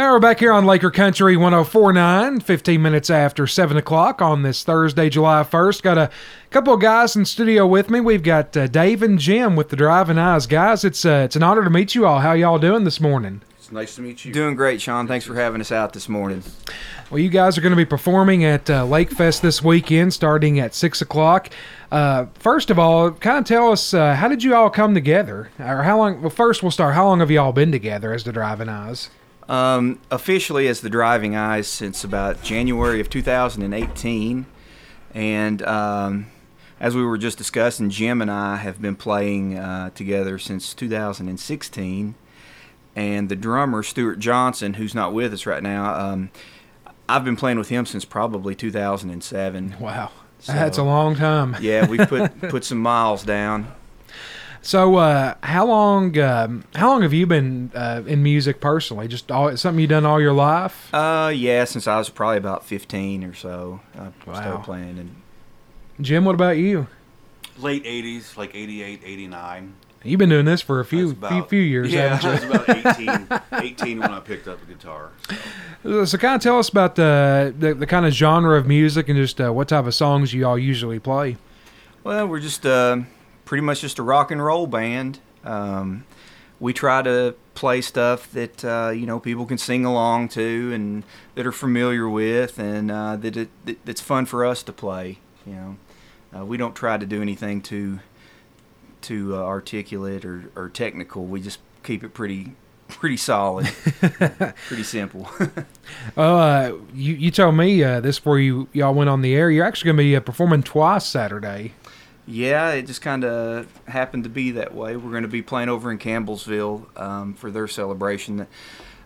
Now we're back here on Laker Country 1049, 15 minutes after 7 o'clock on this Thursday, July 1st. Got a couple of guys in studio with me. We've got uh, Dave and Jim with the Driving Eyes. Guys, it's, uh, it's an honor to meet you all. How y'all doing this morning? It's nice to meet you. Doing great, Sean. Thanks for having us out this morning. Well, you guys are going to be performing at uh, Lake Fest this weekend starting at 6 o'clock. Uh, first of all, kind of tell us uh, how did you all come together? Or how long? Well, first we'll start. How long have you all been together as the Driving Eyes? Um, officially as the Driving Eyes since about January of 2018. And um, as we were just discussing, Jim and I have been playing uh, together since 2016. And the drummer, Stuart Johnson, who's not with us right now, um, I've been playing with him since probably 2007. Wow. So- That's a long time. Yeah, we've put, put some miles down. So, uh, how long? Um, how long have you been uh, in music personally? Just all, something you done all your life? Uh, yeah, since I was probably about 15 or so, I Wow. started playing. And Jim, what about you? Late 80s, like 88, 89. You've been doing this for a few about- few, few years, Yeah, I haven't was about 18, 18 when I picked up the guitar. So. you? So, kind of tell us about the the, the kind of genre of music and just uh, what type of songs you all usually play. Well, we're just uh, pretty much just a rock and roll band. Um, we try to play stuff that uh, you know people can sing along to and that are familiar with, and uh, that, it, that that's fun for us to play. You know, uh, we don't try to do anything too too uh, articulate or, or technical. We just keep it pretty pretty solid, pretty simple. Uh, you you told me uh, this before you y'all went on the air. You're actually going to be uh, performing twice Saturday. Yeah, it just kind of happened to be that way. We're going to be playing over in Campbellsville um, for their celebration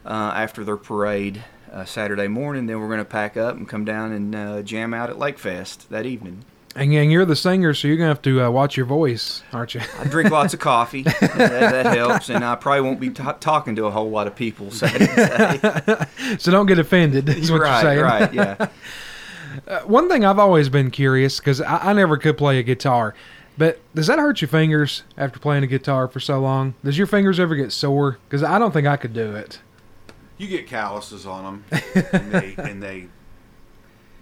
uh, after their parade uh, Saturday morning. Then we're going to pack up and come down and uh, jam out at Lake Fest that evening. And, and you're the singer, so you're going to have to uh, watch your voice, aren't you? I drink lots of coffee. that, that helps, and I probably won't be ta talking to a whole lot of people Saturday. so don't get offended. Is what right, you're saying. right, yeah. Uh, one thing I've always been curious because I, I never could play a guitar, but does that hurt your fingers after playing a guitar for so long? Does your fingers ever get sore? Because I don't think I could do it. You get calluses on them, and they, and they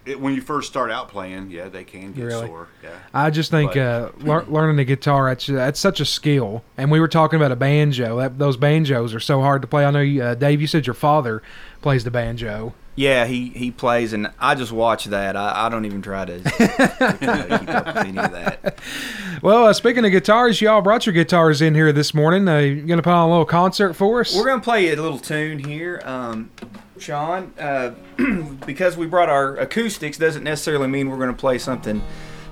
it, when you first start out playing, yeah, they can get Really? sore. Yeah. I just think But- uh, lear- learning the guitar that's that's such a skill. And we were talking about a banjo. That, those banjos are so hard to play. I know, you, uh, Dave. You said your father plays the banjo. Yeah, he, he plays, and I just watch that. I, I don't even try to to keep up with any of that. Well, uh, speaking of guitars, y'all brought your guitars in here this morning. Uh, you gonna put on a little concert for us? We're gonna play a little tune here, um, Sean. Uh, because we brought our acoustics doesn't necessarily mean we're gonna play something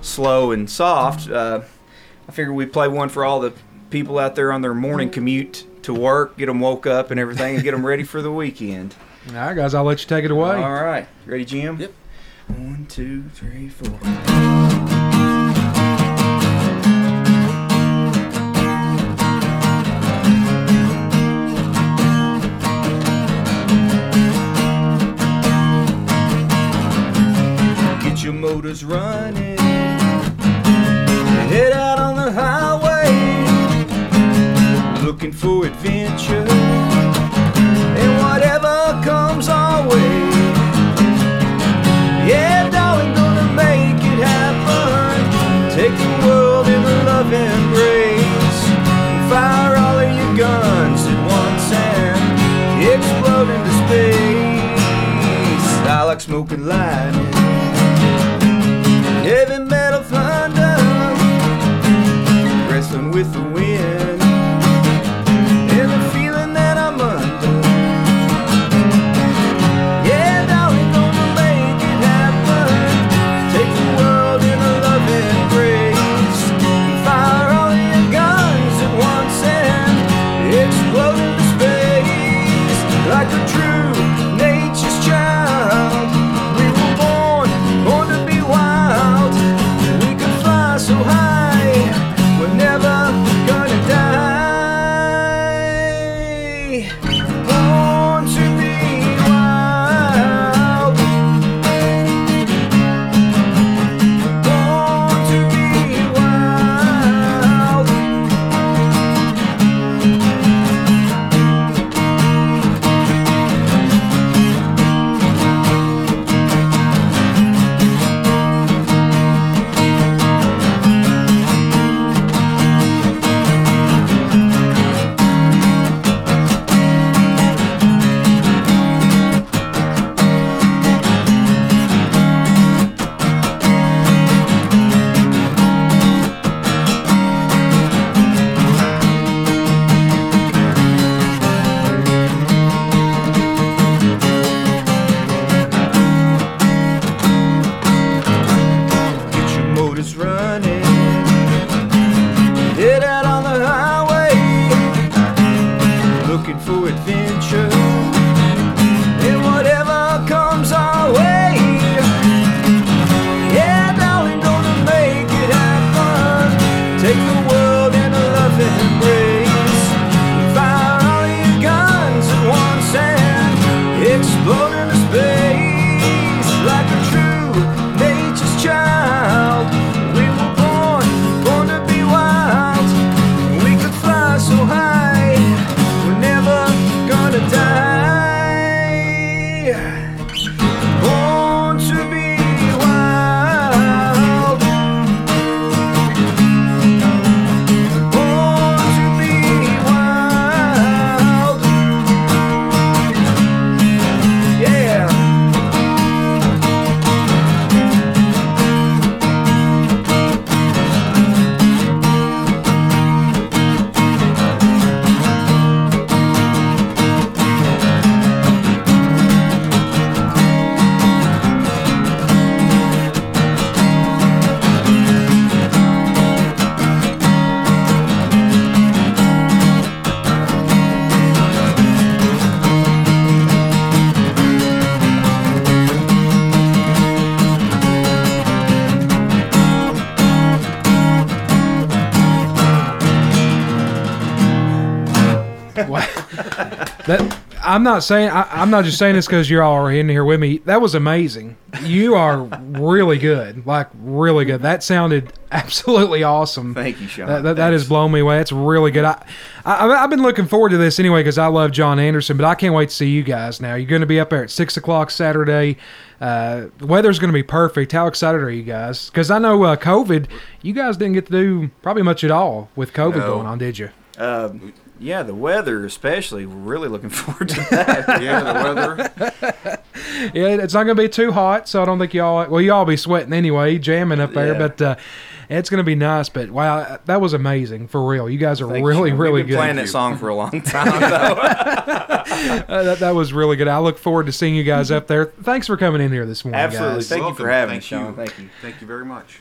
slow and soft. Uh, I figured we'd play one for all the people out there on their morning commute to work, get them woke up and everything, and get them ready for the weekend. All right, guys. I'll let you take it away. All right, ready, Jim? Yep. One, two, three, four. Get your motors running. Head out on the highway. Looking for adventure. Comes our way. Yeah, darling, gonna make it happen. Take the world in a love embrace. Fire all of your guns at once and explode into space. I like smoking lightning. That I'm not saying I, I'm not just saying this because you're all in here with me. That was amazing. You are really good, like really good. That sounded absolutely awesome. Thank you, Sean. That, that, that has blown me away. It's really good. I, I I've been looking forward to this anyway because I love John Anderson, but I can't wait to see you guys. Now you're going to be up there at six o'clock Saturday. Uh, the weather's going to be perfect. How excited are you guys? Because I know uh, COVID, you guys didn't get to do probably much at all with COVID No. going on, did you? Um, yeah, the weather especially. We're really looking forward to that. Yeah, the weather. Yeah, it's not going to be too hot, so I don't think y'all. Well, y'all be sweating anyway, jamming up there, Yeah. but uh, it's going to be nice. But wow, that was amazing for real. You guys are Thank really, Sean. really good. playing that song for a long time, though. Uh, that, that was really good. I look forward to seeing you guys up there. Thanks for coming in here this morning, Absolutely. guys. Thank you for having Thank me, Sean. you. Thank you. Thank you very much.